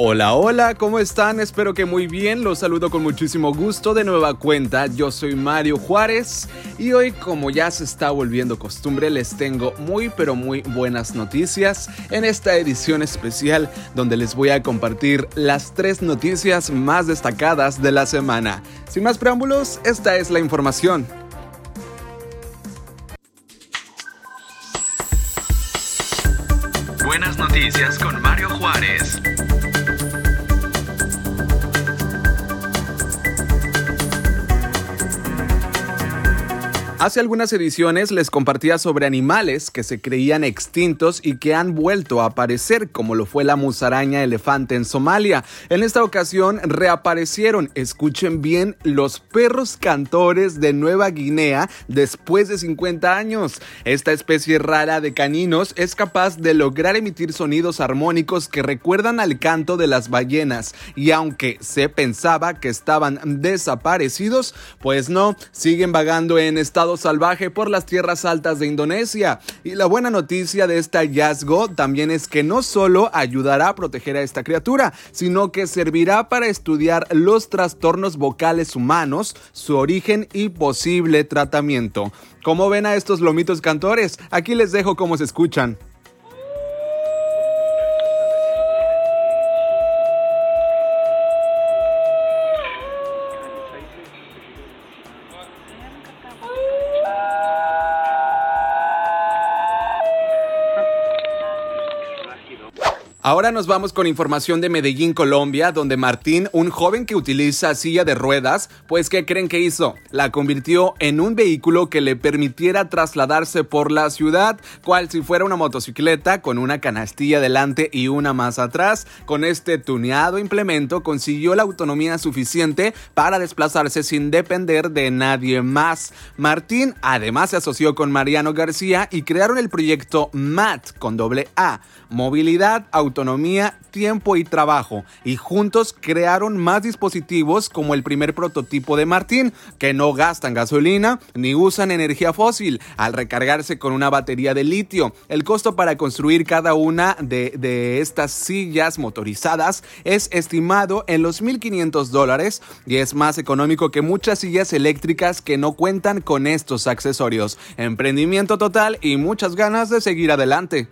Hola, hola, ¿cómo están? Espero que muy bien, los saludo con muchísimo gusto de nueva cuenta, yo soy Mario Juárez y hoy como ya se está volviendo costumbre les tengo muy pero muy buenas noticias en esta edición especial donde les voy a compartir las tres noticias más destacadas de la semana. Sin más preámbulos, esta es la información. Buenas noticias con Mario Juárez. Hace algunas ediciones les compartía sobre animales que se creían extintos y que han vuelto a aparecer, como lo fue la musaraña elefante en Somalia. En esta ocasión reaparecieron, escuchen bien, los perros cantores de Nueva Guinea después de 50 años. Esta especie rara de caninos es capaz de lograr emitir sonidos armónicos que recuerdan al canto de las ballenas y aunque se pensaba que estaban desaparecidos, pues no, siguen vagando en estado salvaje por las tierras altas de Indonesia. Y la buena noticia de este hallazgo también es que no solo ayudará a proteger a esta criatura, sino que servirá para estudiar los trastornos vocales humanos, su origen y posible tratamiento. ¿Cómo ven a estos lomitos cantores? Aquí les dejo cómo se escuchan. Ahora nos vamos con información de Medellín, Colombia, donde Martín, un joven que utiliza silla de ruedas, pues ¿qué creen que hizo? La convirtió en un vehículo que le permitiera trasladarse por la ciudad, cual si fuera una motocicleta con una canastilla delante y una más atrás. Con este tuneado implemento consiguió la autonomía suficiente para desplazarse sin depender de nadie más. Martín además se asoció con Mariano García y crearon el proyecto MAT con doble A, Movilidad Auto autonomía, tiempo y trabajo, y juntos crearon más dispositivos como el primer prototipo de Martín, que no gastan gasolina ni usan energía fósil al recargarse con una batería de litio. El costo para construir cada una de, de estas sillas motorizadas es estimado en los 1.500 dólares y es más económico que muchas sillas eléctricas que no cuentan con estos accesorios. Emprendimiento total y muchas ganas de seguir adelante.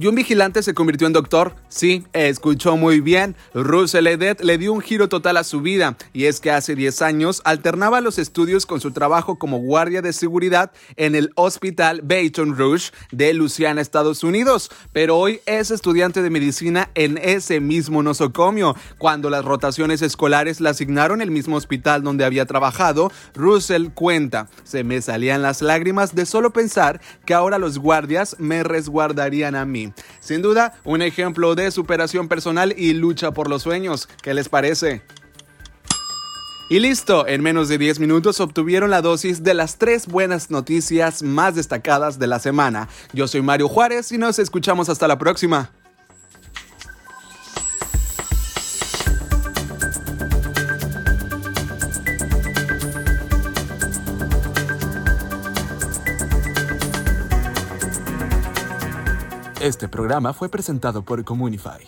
Y un vigilante se convirtió en doctor. Sí, escuchó muy bien. Russell Edet le dio un giro total a su vida. Y es que hace 10 años alternaba los estudios con su trabajo como guardia de seguridad en el Hospital Baton Rouge de Luciana, Estados Unidos. Pero hoy es estudiante de medicina en ese mismo nosocomio. Cuando las rotaciones escolares le asignaron el mismo hospital donde había trabajado, Russell cuenta, se me salían las lágrimas de solo pensar que ahora los guardias me resguardarían a mí. Sin duda, un ejemplo de superación personal y lucha por los sueños. ¿Qué les parece? Y listo, en menos de 10 minutos obtuvieron la dosis de las tres buenas noticias más destacadas de la semana. Yo soy Mario Juárez y nos escuchamos hasta la próxima. Este programa fue presentado por Comunify.